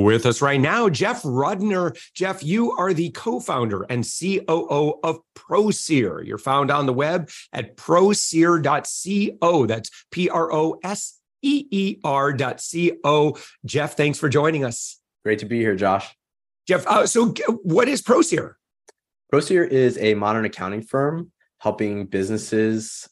With us right now, Jeff Rudner. Jeff, you are the co founder and COO of ProSeer. You're found on the web at proseer.co. That's P R O S E E R.co. Jeff, thanks for joining us. Great to be here, Josh. Jeff, uh, so what is ProSeer? ProSeer is a modern accounting firm helping businesses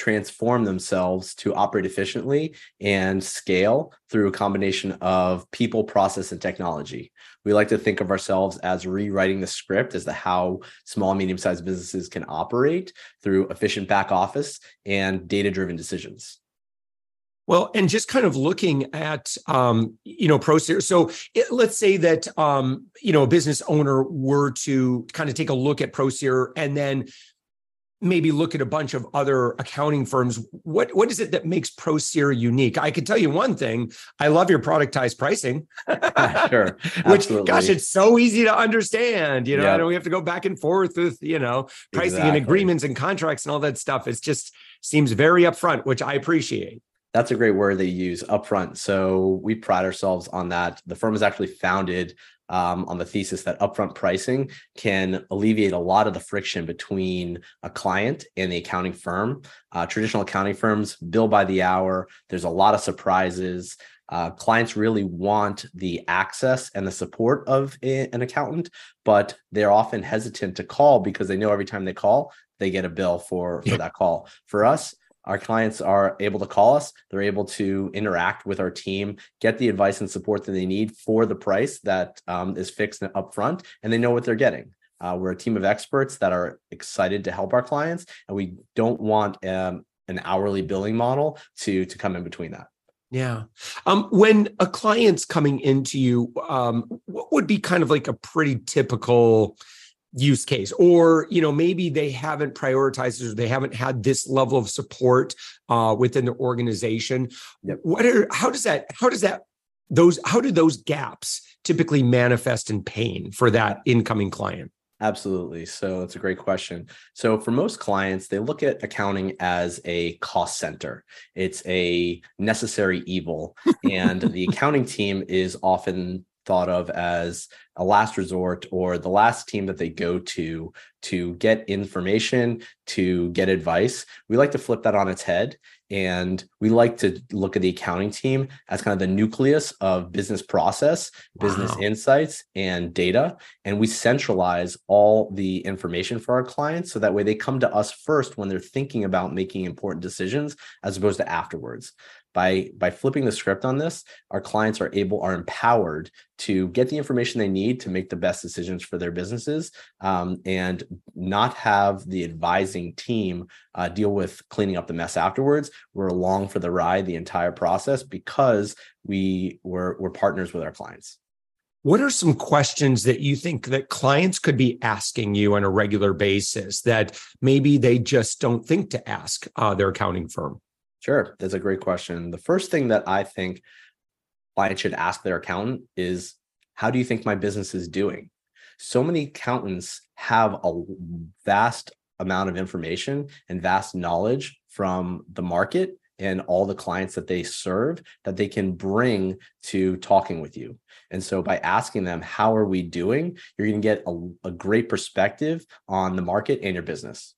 transform themselves to operate efficiently and scale through a combination of people, process, and technology. We like to think of ourselves as rewriting the script as to how small, medium sized businesses can operate through efficient back office and data driven decisions. Well, and just kind of looking at, um, you know, ProSeer. So it, let's say that, um, you know, a business owner were to kind of take a look at ProSeer and then maybe look at a bunch of other accounting firms. What what is it that makes ProSeer unique? I can tell you one thing. I love your productized pricing. sure. Which gosh, it's so easy to understand. You know, yep. I don't we have to go back and forth with, you know, pricing exactly. and agreements and contracts and all that stuff. It just seems very upfront, which I appreciate. That's a great word they use upfront. So we pride ourselves on that. The firm is actually founded um, on the thesis that upfront pricing can alleviate a lot of the friction between a client and the accounting firm. Uh, traditional accounting firms bill by the hour. There's a lot of surprises. Uh, clients really want the access and the support of an accountant, but they're often hesitant to call because they know every time they call, they get a bill for, for that call. For us, our clients are able to call us. They're able to interact with our team get the advice and support that they need for the price that um, is fixed up front and they know what they're getting. Uh, we're a team of experts that are excited to help our clients and we don't want um, an hourly billing model to to come in between that. Yeah. Um, when a client's coming into you, um, what would be kind of like a pretty typical use case or you know maybe they haven't prioritized or they haven't had this level of support uh, within the organization yep. what are how does that how does that those how do those gaps typically manifest in pain for that incoming client Absolutely. So it's a great question. So for most clients, they look at accounting as a cost center. It's a necessary evil. and the accounting team is often thought of as a last resort or the last team that they go to to get information, to get advice. We like to flip that on its head. And we like to look at the accounting team as kind of the nucleus of business process, wow. business insights, and data. And we centralize all the information for our clients so that way they come to us first when they're thinking about making important decisions as opposed to afterwards by by flipping the script on this our clients are able are empowered to get the information they need to make the best decisions for their businesses um, and not have the advising team uh, deal with cleaning up the mess afterwards. We're along for the ride the entire process because we were we're partners with our clients. What are some questions that you think that clients could be asking you on a regular basis that maybe they just don't think to ask uh, their accounting firm Sure. That's a great question. The first thing that I think clients should ask their accountant is how do you think my business is doing? So many accountants have a vast amount of information and vast knowledge from the market and all the clients that they serve that they can bring to talking with you. And so by asking them, how are we doing? You're going to get a, a great perspective on the market and your business.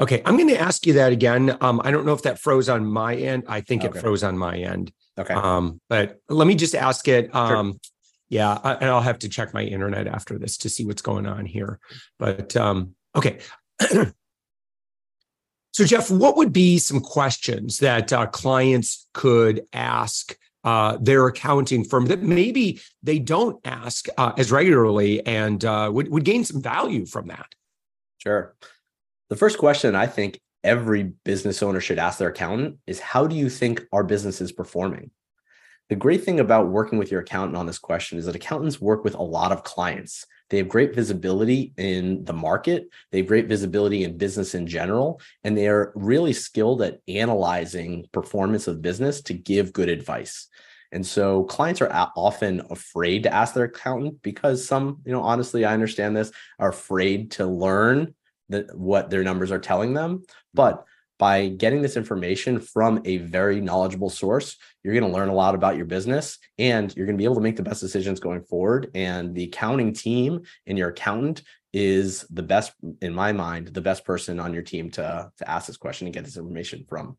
Okay, I'm going to ask you that again. Um, I don't know if that froze on my end. I think okay. it froze on my end. Okay. Um, but let me just ask it. Um, sure. Yeah, I, and I'll have to check my internet after this to see what's going on here. But um, okay, so, Jeff, what would be some questions that uh, clients could ask uh, their accounting firm that maybe they don't ask uh, as regularly and uh, would, would gain some value from that? Sure. The first question I think every business owner should ask their accountant is how do you think our business is performing? The great thing about working with your accountant on this question is that accountants work with a lot of clients. They have great visibility in the market, they have great visibility in business in general, and they are really skilled at analyzing performance of business to give good advice. And so clients are often afraid to ask their accountant because some, you know, honestly, I understand this, are afraid to learn that what their numbers are telling them. But by getting this information from a very knowledgeable source, you're going to learn a lot about your business and you're going to be able to make the best decisions going forward. And the accounting team and your accountant is the best, in my mind, the best person on your team to, to ask this question and get this information from.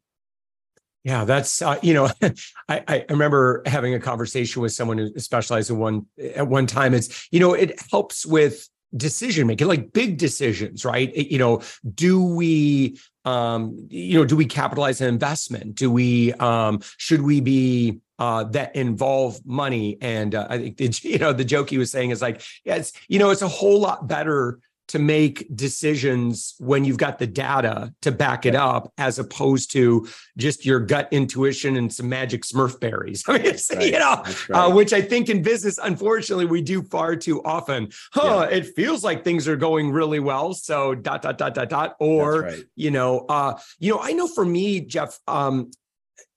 Yeah, that's uh, you know, I, I remember having a conversation with someone who specialized in one at one time. It's you know, it helps with decision making like big decisions right? You know do we um you know do we capitalize an investment? Do we um should we be uh that involve money? And uh, i think the, you know the joke he was saying is like yeah it's you know it's a whole lot better to make decisions when you've got the data to back it up as opposed to just your gut intuition and some magic smurf berries I mean, right. you know uh, right. uh, which i think in business unfortunately we do far too often huh yeah. it feels like things are going really well so dot dot dot dot dot or right. you know uh you know i know for me jeff um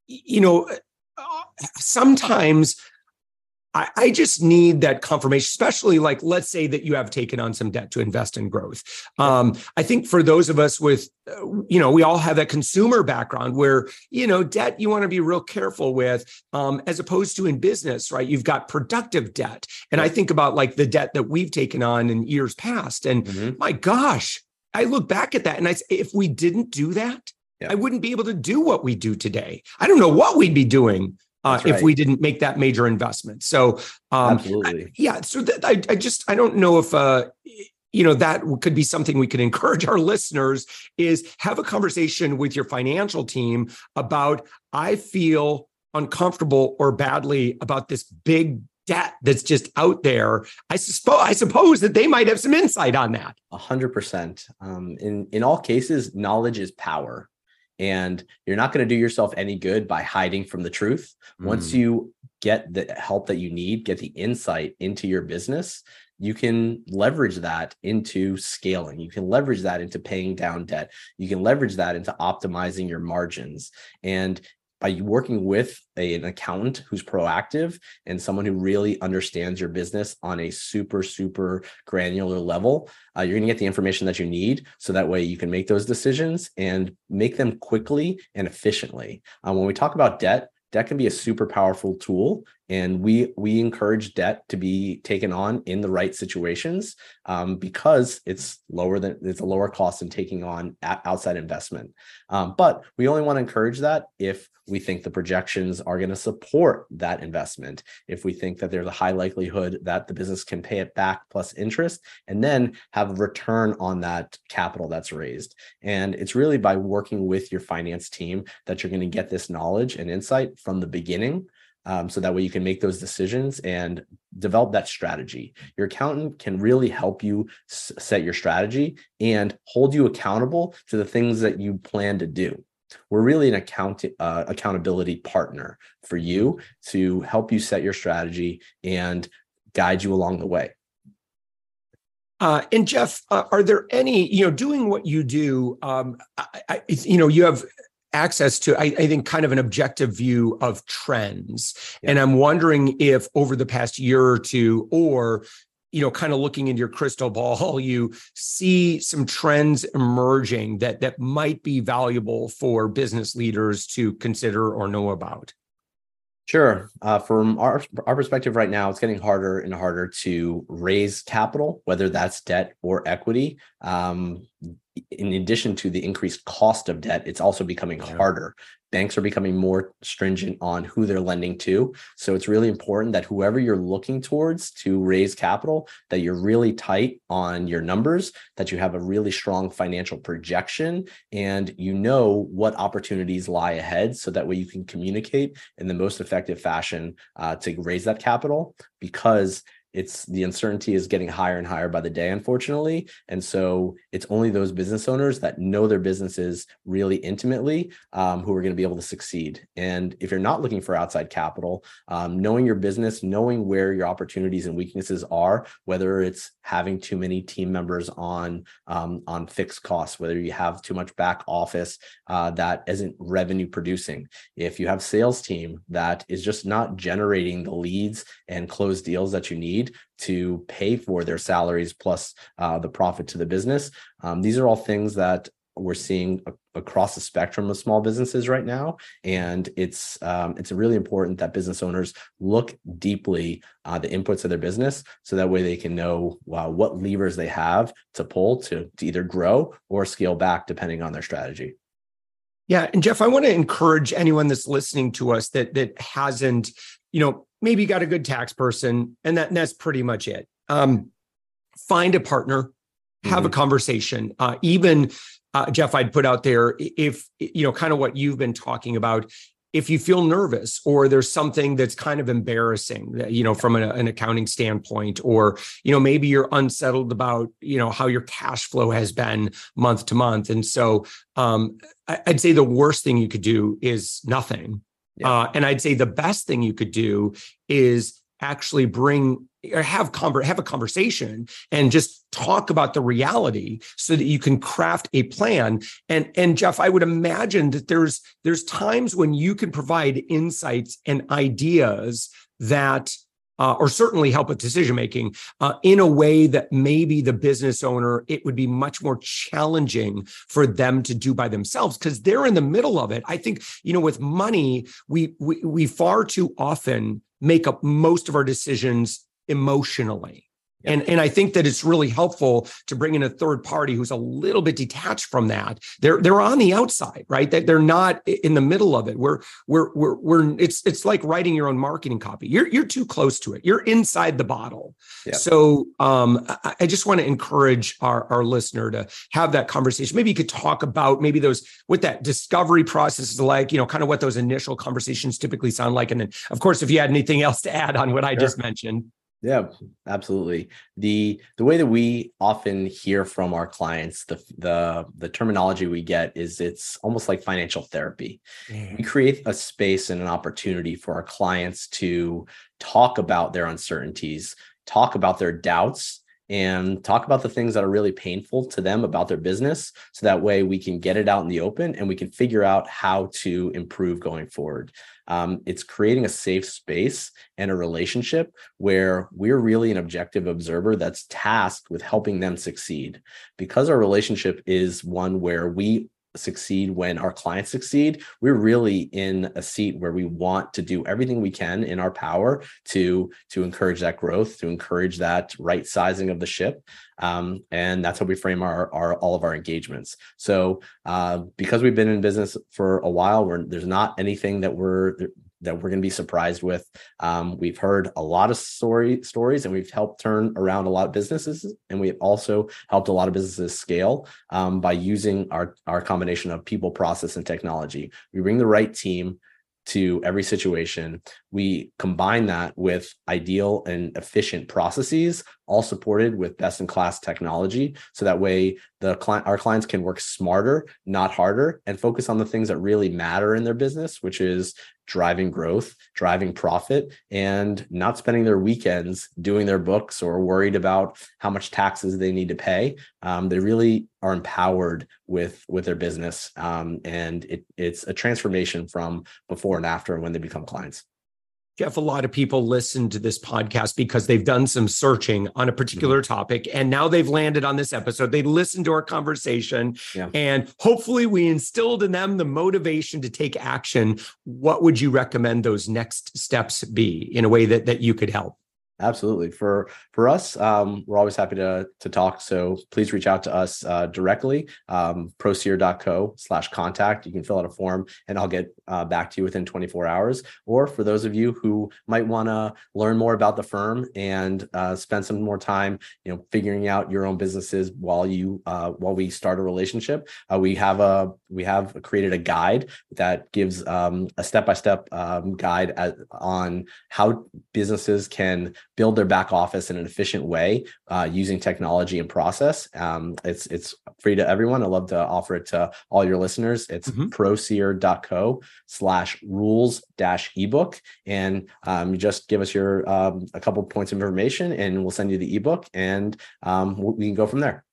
you know uh, sometimes I, I, just need that confirmation, especially like, let's say that you have taken on some debt to invest in growth. Um, I think for those of us with, uh, you know, we all have that consumer background where, you know, debt you want to be real careful with, um, as opposed to in business, right? You've got productive debt. And I think about like the debt that we've taken on in years past. And mm-hmm. my gosh, I look back at that and I say, if we didn't do that, yeah. I wouldn't be able to do what we do today. I don't know what we'd be doing uh, right. if we didn't make that major investment. So, um, absolutely, I, yeah. So th- I, I just I don't know if uh, you know that could be something we could encourage our listeners is have a conversation with your financial team about I feel uncomfortable or badly about this big debt that's just out there. I suppose I suppose that they might have some insight on that. A hundred percent. Um, in in all cases, knowledge is power and you're not going to do yourself any good by hiding from the truth. Mm. once you get the help that you need get the insight into your business you can leverage that into scaling. You can leverage that into paying down debt. You can leverage that into optimizing your margins. And by working with a, an accountant who's proactive and someone who really understands your business on a super super granular level uh, you're going to get the information that you need so that way you can make those decisions and make them quickly and efficiently. Uh, when we talk about debt debt can be a super powerful tool and we we encourage debt to be taken on in the right situations um, because it's lower than it's a lower cost than taking on outside investment. Um, but we only want to encourage that if we think the projections are going to support that investment. If we think that there's a high likelihood that the business can pay it back plus interest and then have a return on that capital that's raised. And it's really by working with your finance team that you're going to get this knowledge and insight from the beginning um, so that way you can make those decisions and develop that strategy. Your accountant can really help you s- set your strategy and hold you accountable to the things that you plan to do. We're really an account uh, accountability partner for you to help you set your strategy and guide you along the way. Uh, and Jeff, uh, are there any, you know, doing what you do, um, I, I, you know, you have access to I, I, think kind of an objective view of trends yeah. and i'm wondering if over the past year or two or you know kind of looking into your crystal ball you see some trends emerging that that might be valuable for business leaders to consider or know about Sure. Uh, from our, our perspective right now, it's getting harder and harder to raise capital, whether that's debt or equity. Um, in addition to the increased cost of debt, it's also becoming harder. Banks are becoming more stringent on who they're lending to. So it's really important that whoever you're looking towards to raise capital, that you're really tight on your numbers, that you have a really strong financial projection, and you know what opportunities lie ahead. So that way you can communicate in the most effective fashion uh, to raise that capital because it's the uncertainty is getting higher and higher by the day unfortunately. And so it's only those business owners that know their businesses really intimately um, who are going to be able to succeed. And if you're not looking for outside capital um, knowing your business knowing where your opportunities and weaknesses are whether it's having too many team members on um, on fixed costs whether you have too much back office uh, that isn't revenue producing. If you have sales team that is just not generating the leads and close deals that you need need to pay for their salaries plus uh, the profit to the business. Um, these are all things that we're seeing across the spectrum of small businesses right now, and it's um, it's really important that business owners look deeply uh, the inputs of their business, so that way they can know uh, what levers they have to pull to, to either grow or scale back depending on their strategy. Yeah, and Jeff, I want to encourage anyone that's listening to us that that hasn't, you know, maybe you got a good tax person, and that and that's pretty much it. Um, find a partner, have mm-hmm. a conversation. Uh, even uh, Jeff, I'd put out there if you know kind of what you've been talking about. If you feel nervous or there's something that's kind of embarrassing, you know, from an, an accounting standpoint, or you know maybe you're unsettled about you know how your cash flow has been month to month, and so um, I'd say the worst thing you could do is nothing yeah. Uh, and I'd say the best thing you could do is actually bring or have conver- have a conversation and just talk about the reality so that you can craft a plan and and Jeff I would imagine that there's there's times when you can provide insights and ideas that uh, or certainly help with decision making uh, in a way that maybe the business owner it would be much more challenging for them to do by themselves because they're in the middle of it. I think you know with money we, we we far too often make up most of our decisions emotionally and, and I think that it's really helpful to bring in a third party who's a little bit detached from that. They're they're on the outside, right? That they're not in the middle of it. We're we're we're we're it's it's like writing your own marketing copy. You're you're too close to it. You're inside the bottle. So um, I, I just want to encourage our our listener to have that conversation. Maybe you could talk about maybe those what that discovery process is like. You know, kind of what those initial conversations typically sound like, and then of course, if you had anything else to add on what I sure. just mentioned. Yeah, absolutely. The the way that we often hear from our clients, the the the terminology we get is it's almost like financial therapy. Mm. We create a space and an opportunity for our clients to talk about their uncertainties, talk about their doubts, and talk about the things that are really painful to them about their business so that way we can get it out in the open and we can figure out how to improve going forward. Um, it's creating a safe space and a relationship where we're really an objective observer that's tasked with helping them succeed. Because our relationship is one where we succeed when our clients succeed we're really in a seat where we want to do everything we can in our power to to encourage that growth to encourage that right sizing of the ship um, and that's how we frame our, our all of our engagements. So uh, because we've been in business for a while we're, there's not anything that we're that we're going to be surprised with. Um, we've heard a lot of story stories, and we've helped turn around a lot of businesses, and we've also helped a lot of businesses scale um, by using our our combination of people, process, and technology. We bring the right team to every situation. We combine that with ideal and efficient processes, all supported with best in class technology. So that way the client, our clients can work smarter, not harder, and focus on the things that really matter in their business, which is driving growth, driving profit, and not spending their weekends doing their books or worried about how much taxes they need to pay. Um, they really are empowered with with their business, um, and it, it's a transformation from before and after when they become clients. Jeff, a lot of people listen to this podcast because they've done some searching on a particular mm-hmm. topic and now they've landed on this episode. They listened to our conversation yeah. and hopefully we instilled in them the motivation to take action. What would you recommend those next steps be in a way that, that you could help? Absolutely. For for us, um, we're always happy to to talk. So please reach out to us uh, directly, um, proseer.co slash contact. You can fill out a form and I'll get uh, back to you within 24 hours. Or for those of you who might want to learn more about the firm and uh, spend some more time, you know, figuring out your own businesses while you uh, while we start a relationship, uh, we have a we have created a guide that gives um, a step by step guide at, on how businesses can build their back office in an efficient way uh, using technology and process. Um, it's it's free to everyone. I love to offer it to all your listeners. It's mm-hmm. proseer.co slash rules dash ebook. And um, you just give us your um, a couple points of information and we'll send you the ebook and um, we can go from there.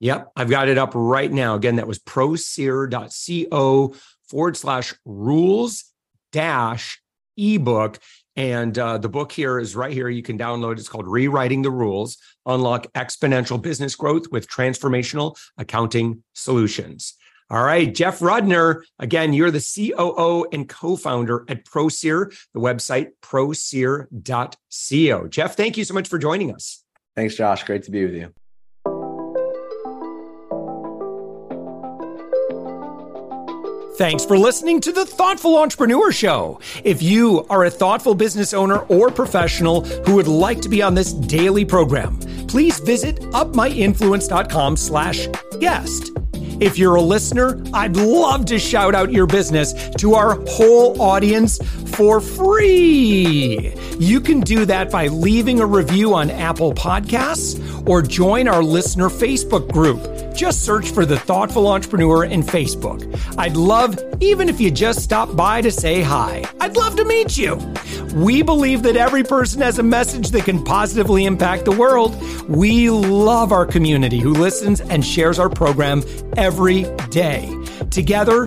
Yep, I've got it up right now. Again, that was proseer.co forward slash rules dash ebook. And uh, the book here is right here. You can download. It's called Rewriting the Rules Unlock Exponential Business Growth with Transformational Accounting Solutions. All right, Jeff Rudner, again, you're the COO and co founder at Proseer, the website proseer.co. Jeff, thank you so much for joining us. Thanks, Josh. Great to be with you. Thanks for listening to the Thoughtful Entrepreneur Show. If you are a thoughtful business owner or professional who would like to be on this daily program, please visit upmyinfluence.com slash guest. If you're a listener, I'd love to shout out your business to our whole audience for free. You can do that by leaving a review on Apple Podcasts or join our listener Facebook group. Just search for the Thoughtful Entrepreneur in Facebook. I'd love, even if you just stop by to say hi, I'd love to meet you. We believe that every person has a message that can positively impact the world. We love our community who listens and shares our program every day. Together,